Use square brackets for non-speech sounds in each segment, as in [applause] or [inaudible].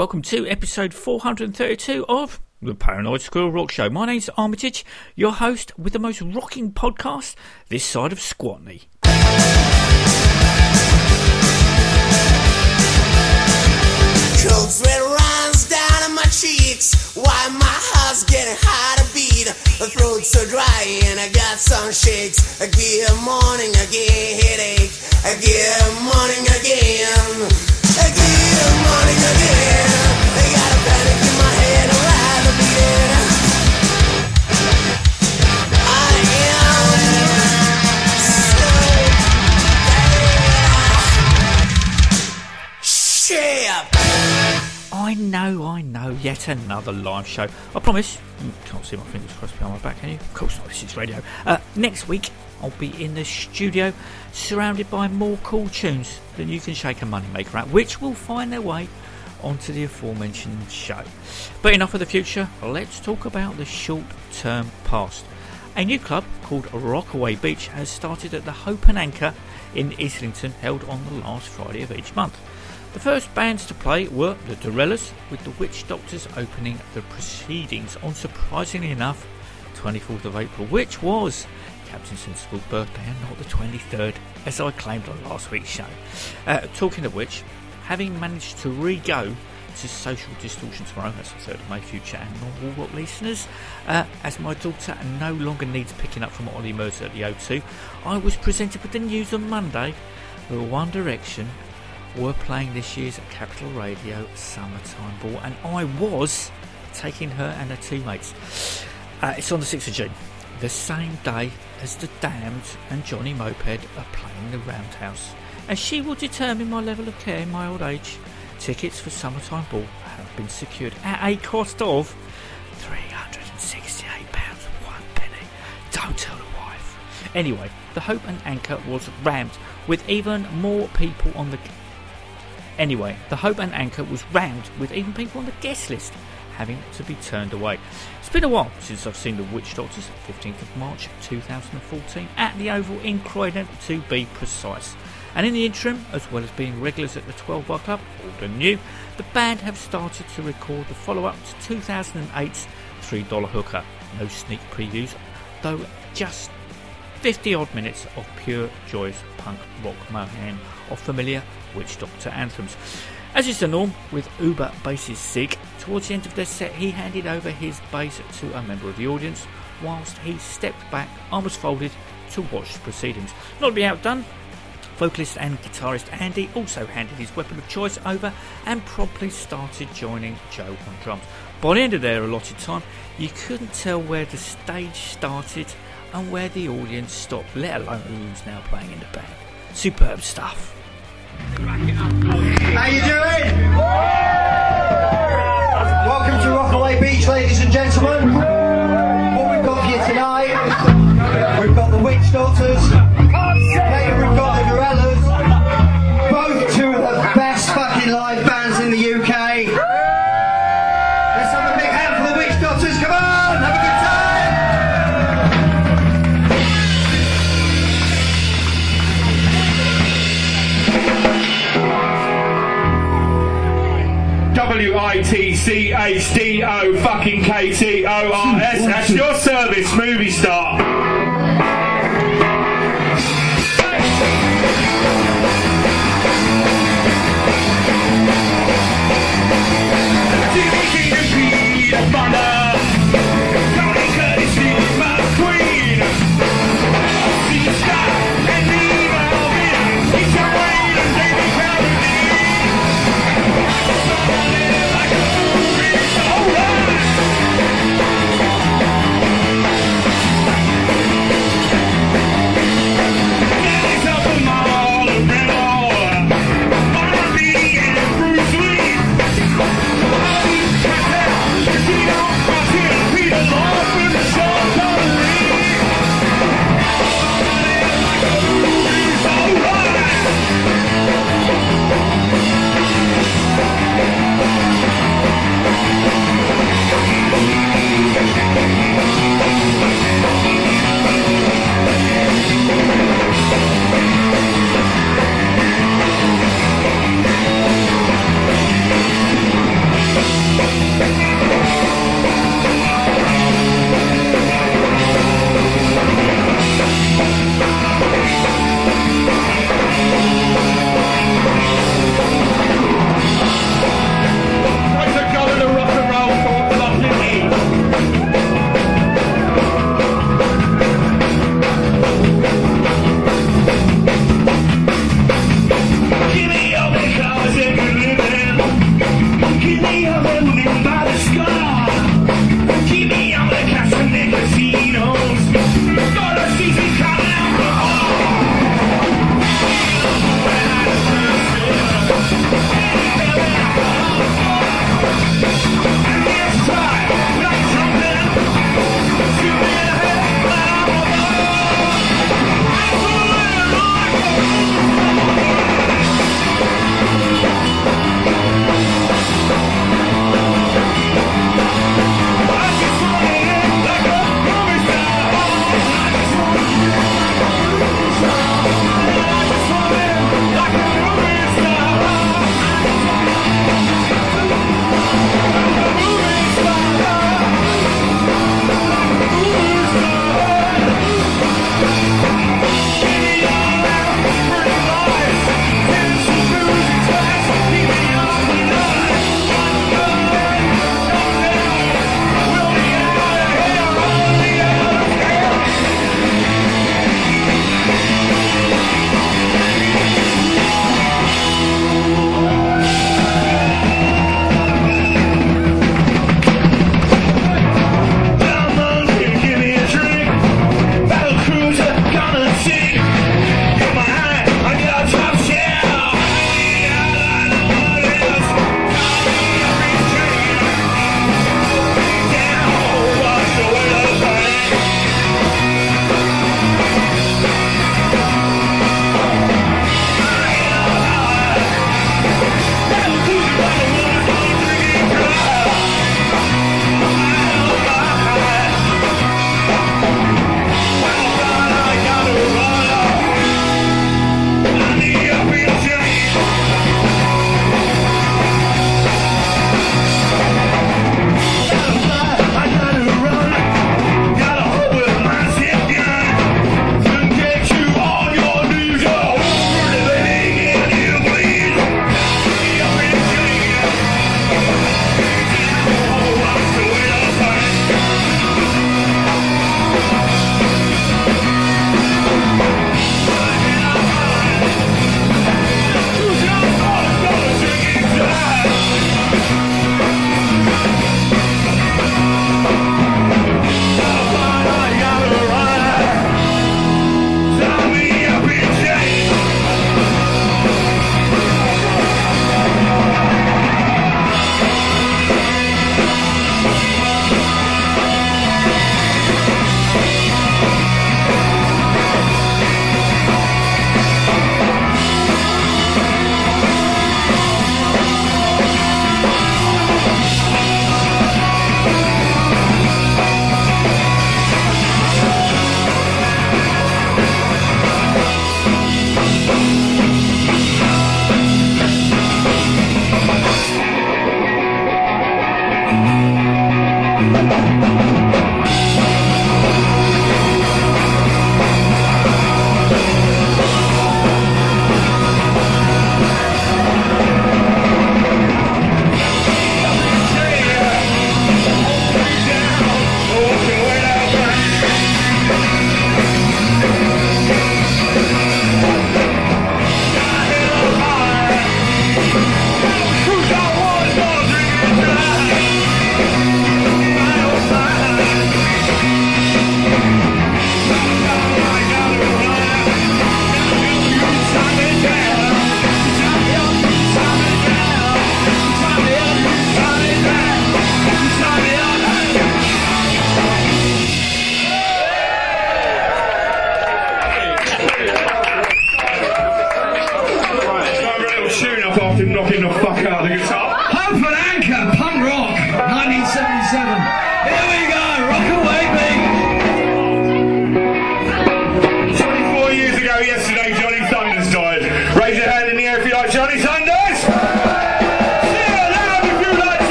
Welcome to episode 432 of the Paranoid Squirrel Rock Show. My name's Armitage, your host with the most rocking podcast this side of Squatney. Cold sweat runs down my cheeks While my heart's getting hard to beat My throat's so dry and I got some shakes I get morning again headache I get morning again. I know, I know, yet another live show. I promise, you can't see my fingers crossed behind my back, can you? Of course not, this is radio. Uh, next week, I'll be in the studio surrounded by more cool tunes than you can shake a moneymaker at, which will find their way onto the aforementioned show. But enough of the future, let's talk about the short term past. A new club called Rockaway Beach has started at the Hope and Anchor in Islington, held on the last Friday of each month. The first bands to play were the DeRellas, with the WitchDoktors opening the proceedings on surprisingly enough 24th of April, which was Captain Sensible's birthday and not the 23rd, as I claimed on last week's show. Uh, talking of which, having managed to re go to Social Distortion tomorrow, that's the 3rd of May, future and normal rock listeners, uh, as my daughter no longer needs picking up from Ollie Mercer at the O2, I was presented with the news on Monday that One Direction were playing this year's Capital Radio Summertime Ball, and I was taking her and her teammates. Uh, it's on the 6th of June the same day as the Damned and Johnny Moped are playing the Roundhouse. As she will determine my level of care in my old age, tickets for Summertime Ball have been secured at a cost of £368 one penny. Don't tell the wife. Anyway, the Hope and Anchor was rammed with even more people on the Anyway, the Hope and Anchor was rammed with even people on the guest list having to be turned away. It's been a while since I've seen the WitchDoktors, 15th of March 2014, at the Oval in Croydon to be precise. And in the interim, as well as being regulars at the 12 Bar Club, old and new, the band have started to record the follow up to 2008's $3 Hooker. No sneak previews, though just 50 odd minutes of pure joyous punk rock mayhem of familiar WitchDoktor anthems. As is the norm with Uber bassist Sig, towards the end of their set he handed over his bass to a member of the audience whilst he stepped back, arms folded, to watch the proceedings. Not to be outdone, vocalist and guitarist Andy also handed his weapon of choice over and promptly started joining Joe on drums. By the end of their allotted time, you couldn't tell where the stage started and where the audience stopped, let alone who's now playing in the band. Superb stuff. How you doing? Welcome to Rockaway Beach, ladies and gentlemen. What we've got for you tonight, we've got the WitchDoktors, K T O R S. That's your service, movie star.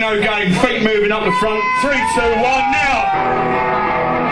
no game. Feet moving up the front. Three, two, one, now.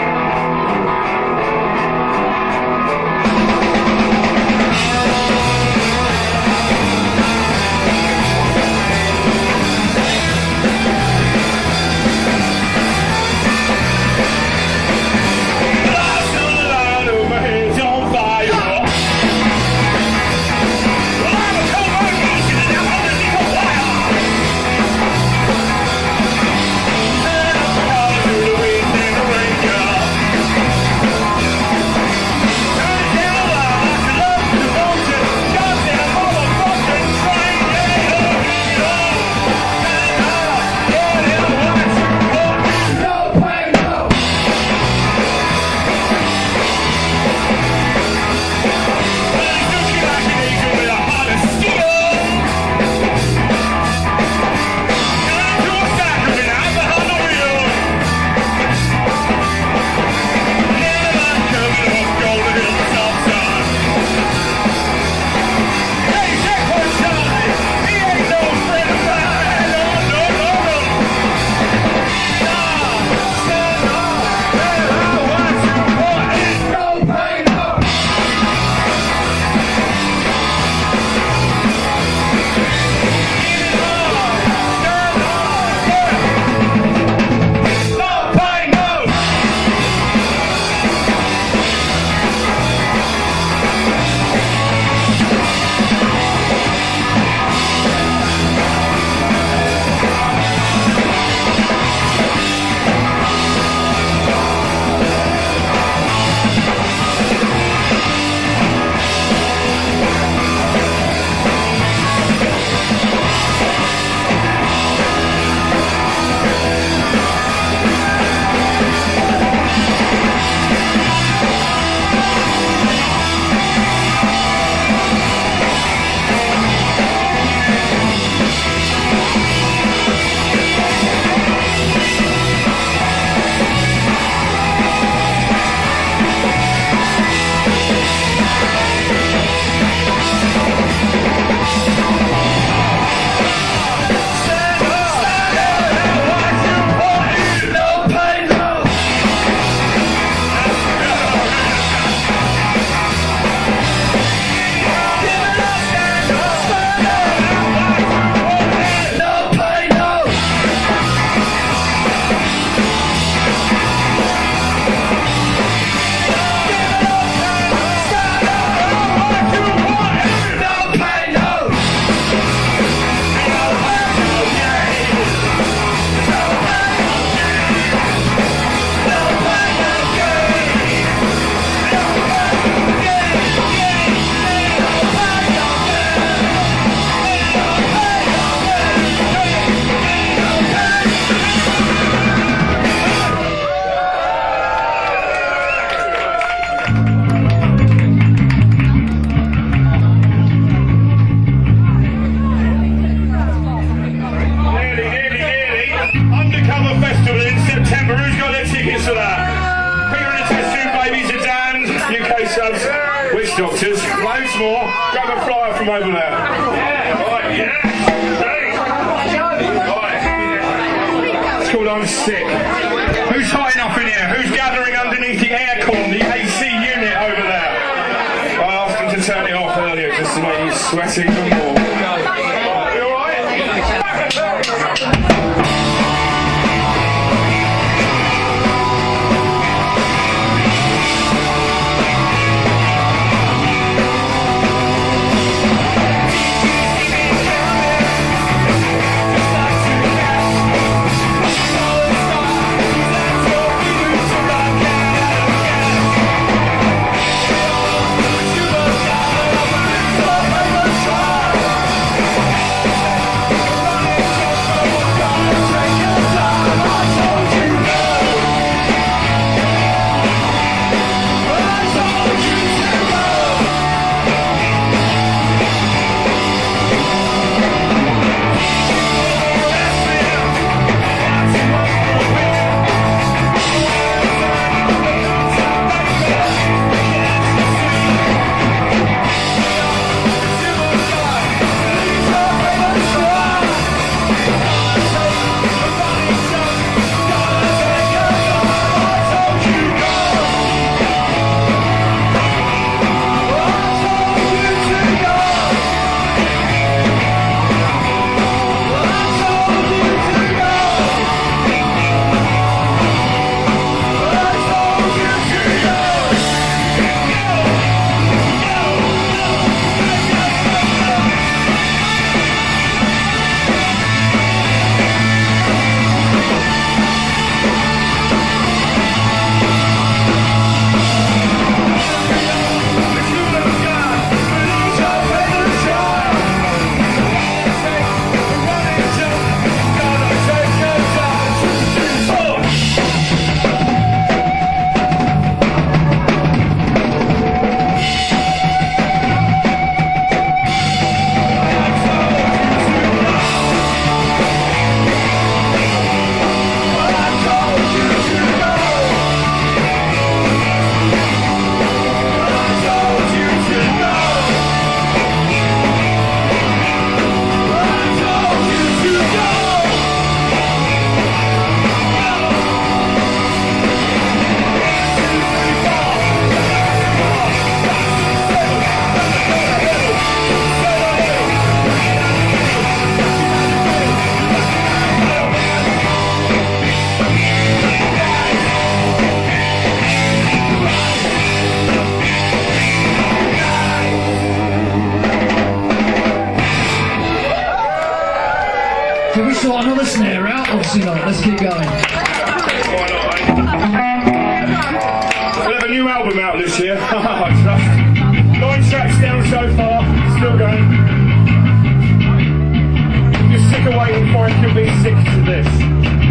new album out this year. I [laughs] trust. Nine tracks down so far, still going. You're sick of waiting for it, to be sick to this.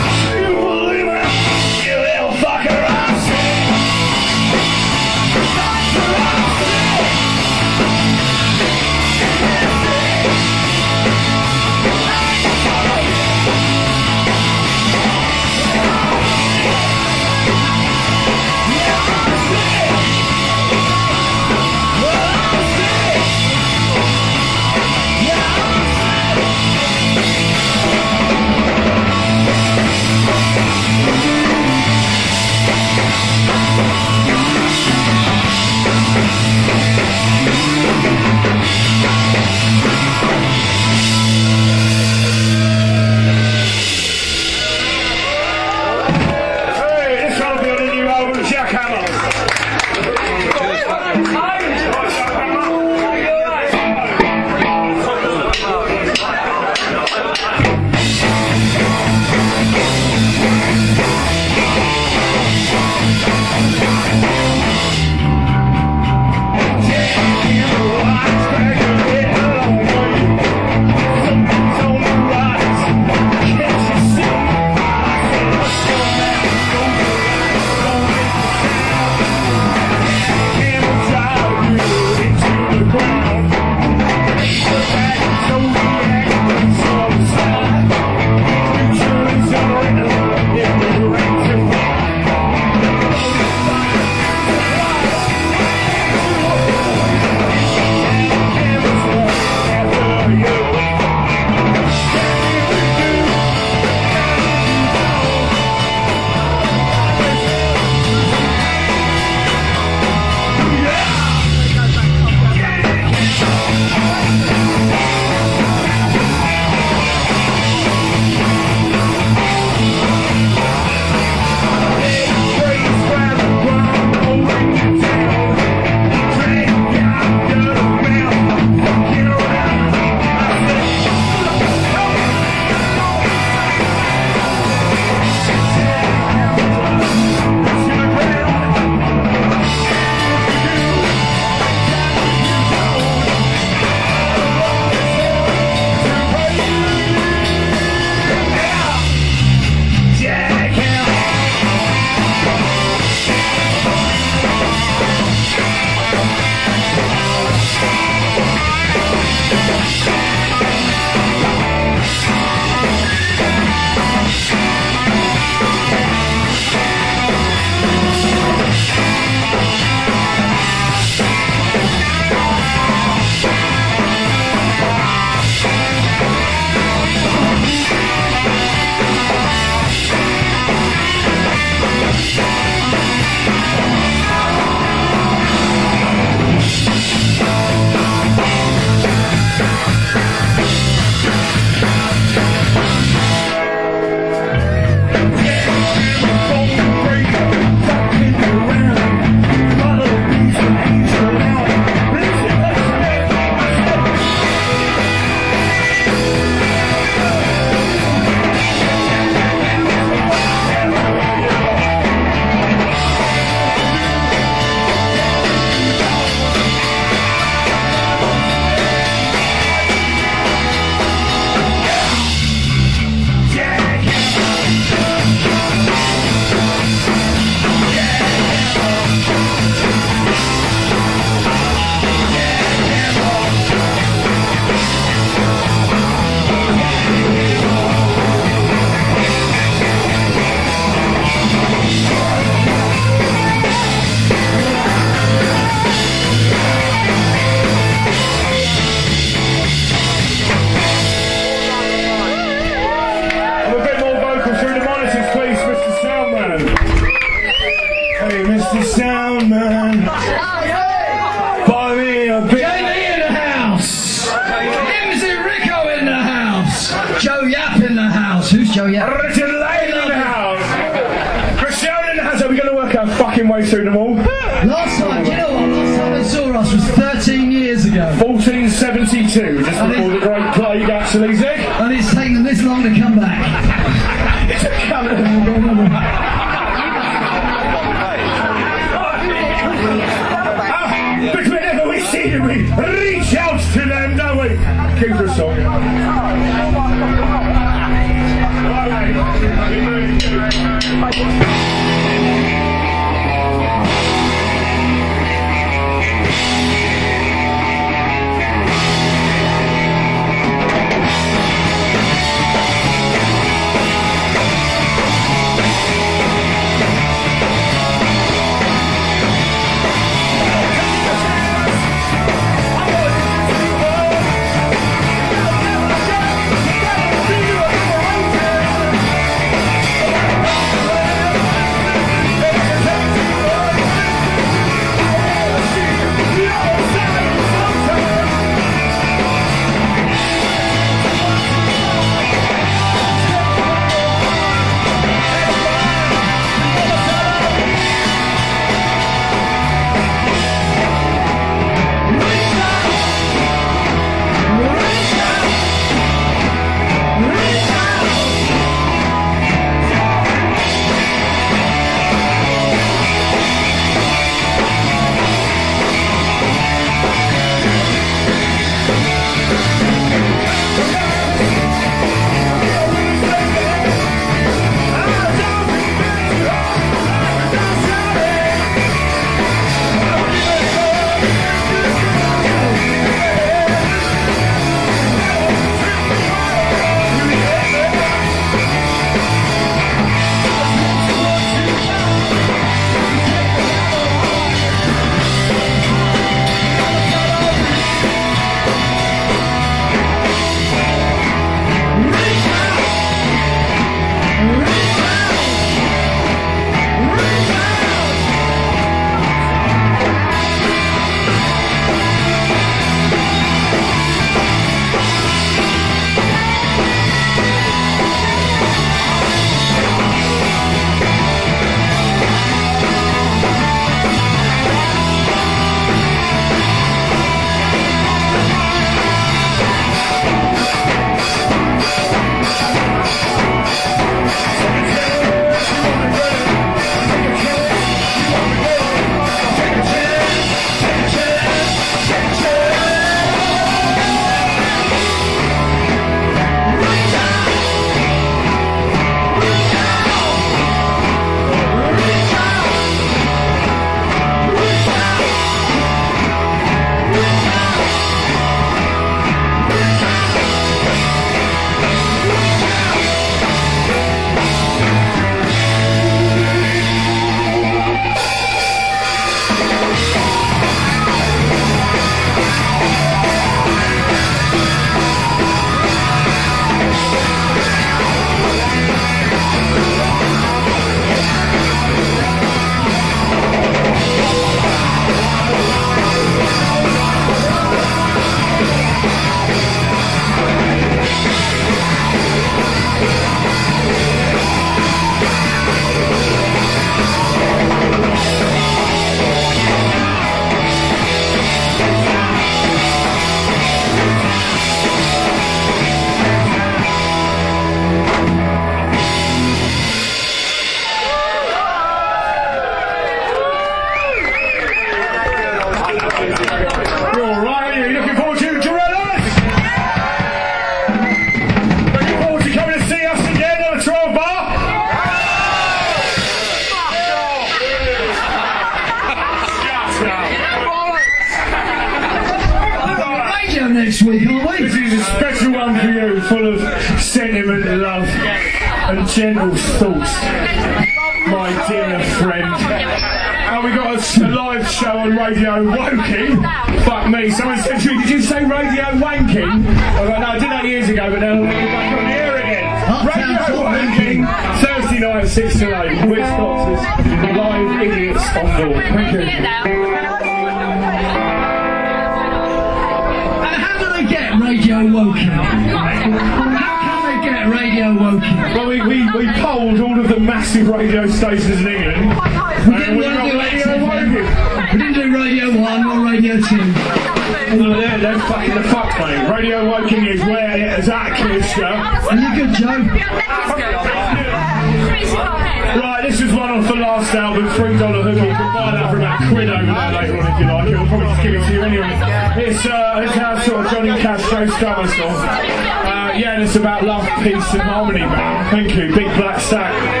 Peace and harmony, man. Thank you. Big Black Sack.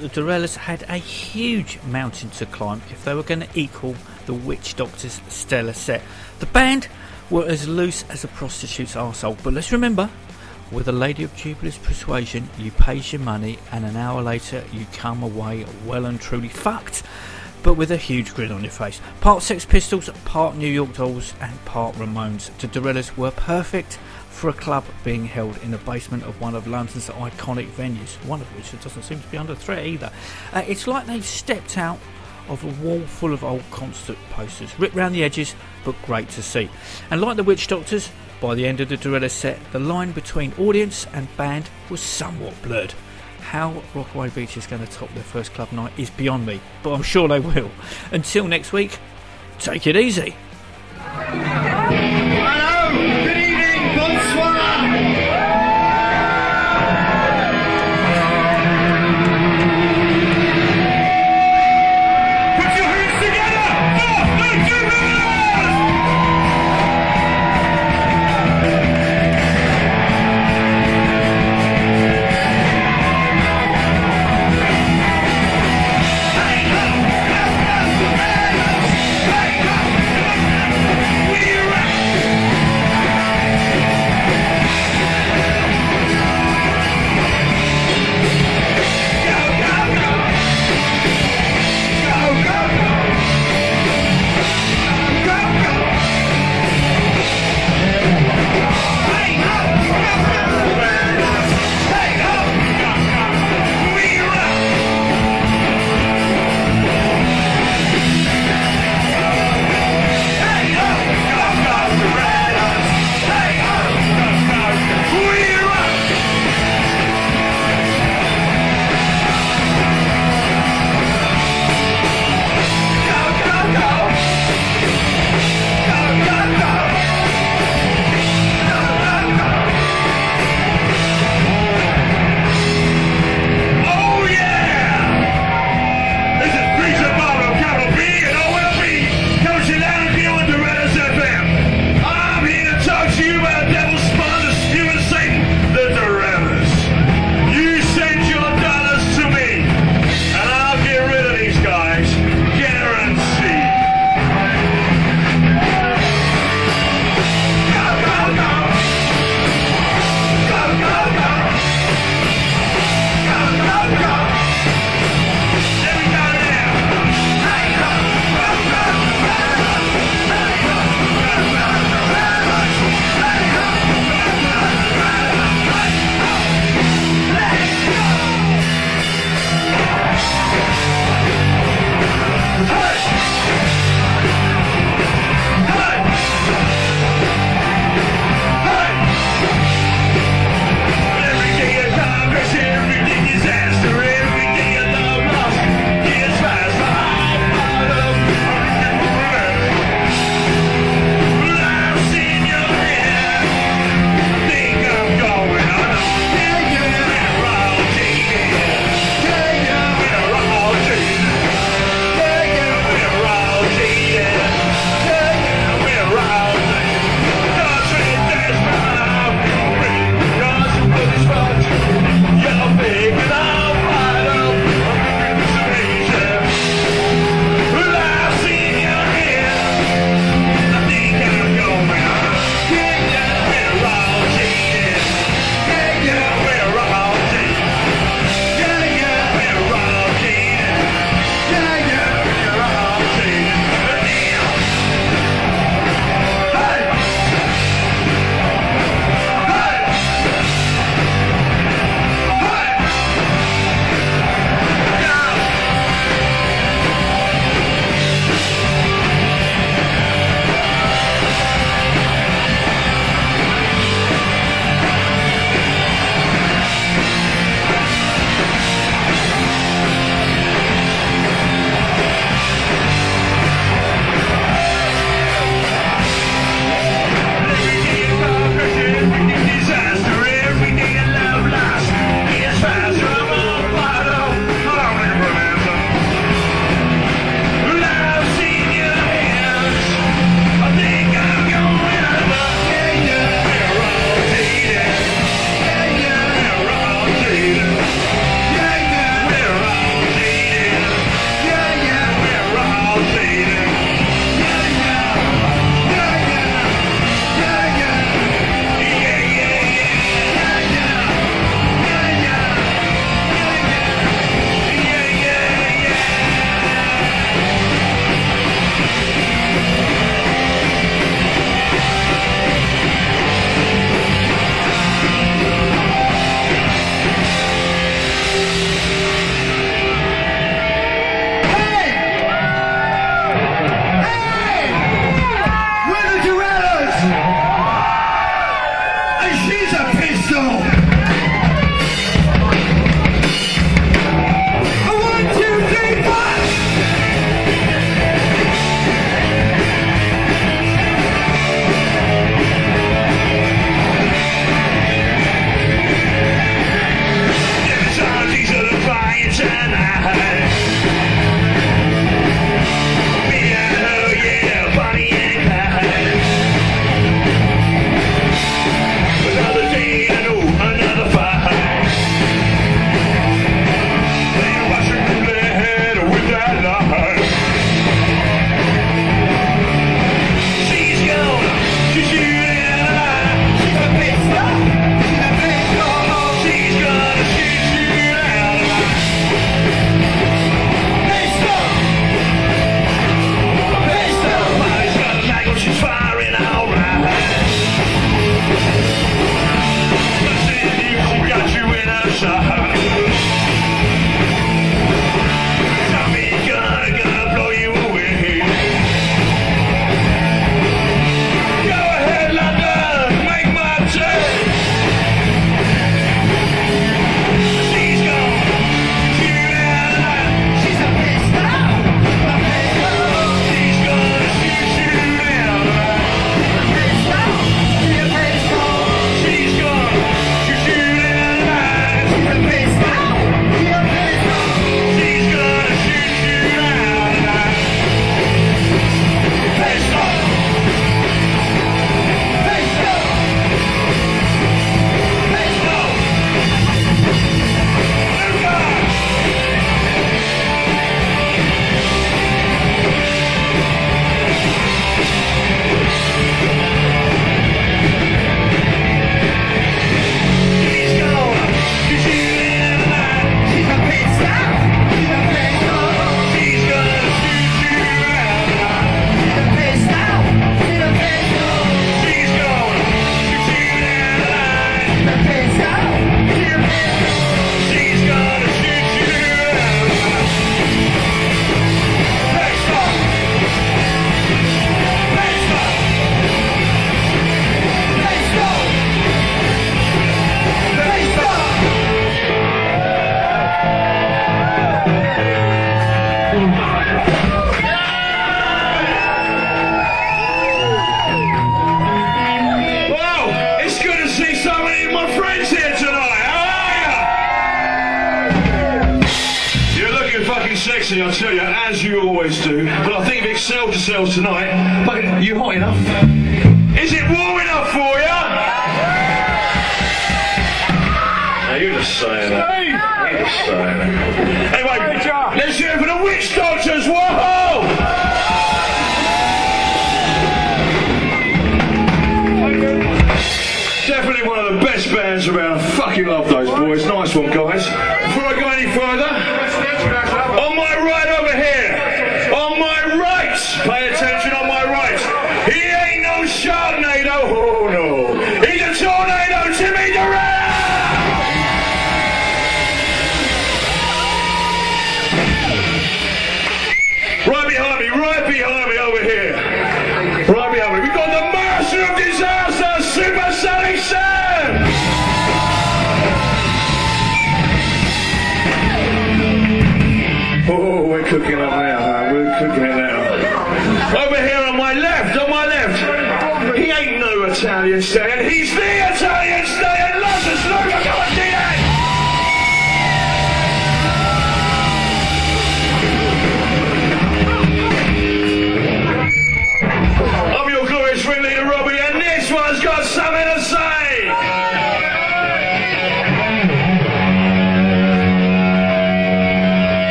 That the DeRellas had a huge mountain to climb if they were going to equal the WitchDoktor's stellar set. The band were as loose as a prostitute's arsehole, but let's remember, with a lady of dubious persuasion, you pays your money and an hour later you come away well and truly fucked, but with a huge grin on your face. Part Sex Pistols, part New York Dolls, and part Ramones. The DeRellas were perfect for a club being held in the basement of one of London's iconic venues, one of which doesn't seem to be under threat either. Uh, it's like they've stepped out of a wall full of old concert posters, ripped round the edges, but great to see. And like the WitchDoktors, by the end of the DeRella set, the line between audience and band was somewhat blurred. How Rockaway Beach is going to top their first club night is beyond me, but I'm sure they will. Until next week, take it easy.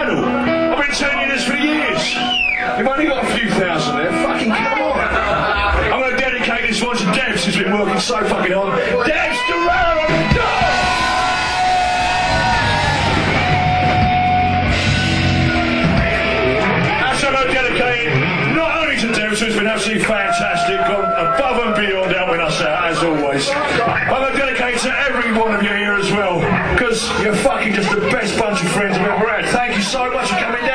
vinyl. I've been telling you this for years. You've only got a few thousand there. Fucking come on. I'm going to dedicate this one to Debs, who's been working so fucking hard. Debs Durrell on the door! who's been absolutely fantastic, gone above and beyond helping us out as always. I'm going to dedicate to every one of you here as well, because you're fucking just the best bunch of friends I've so much for coming.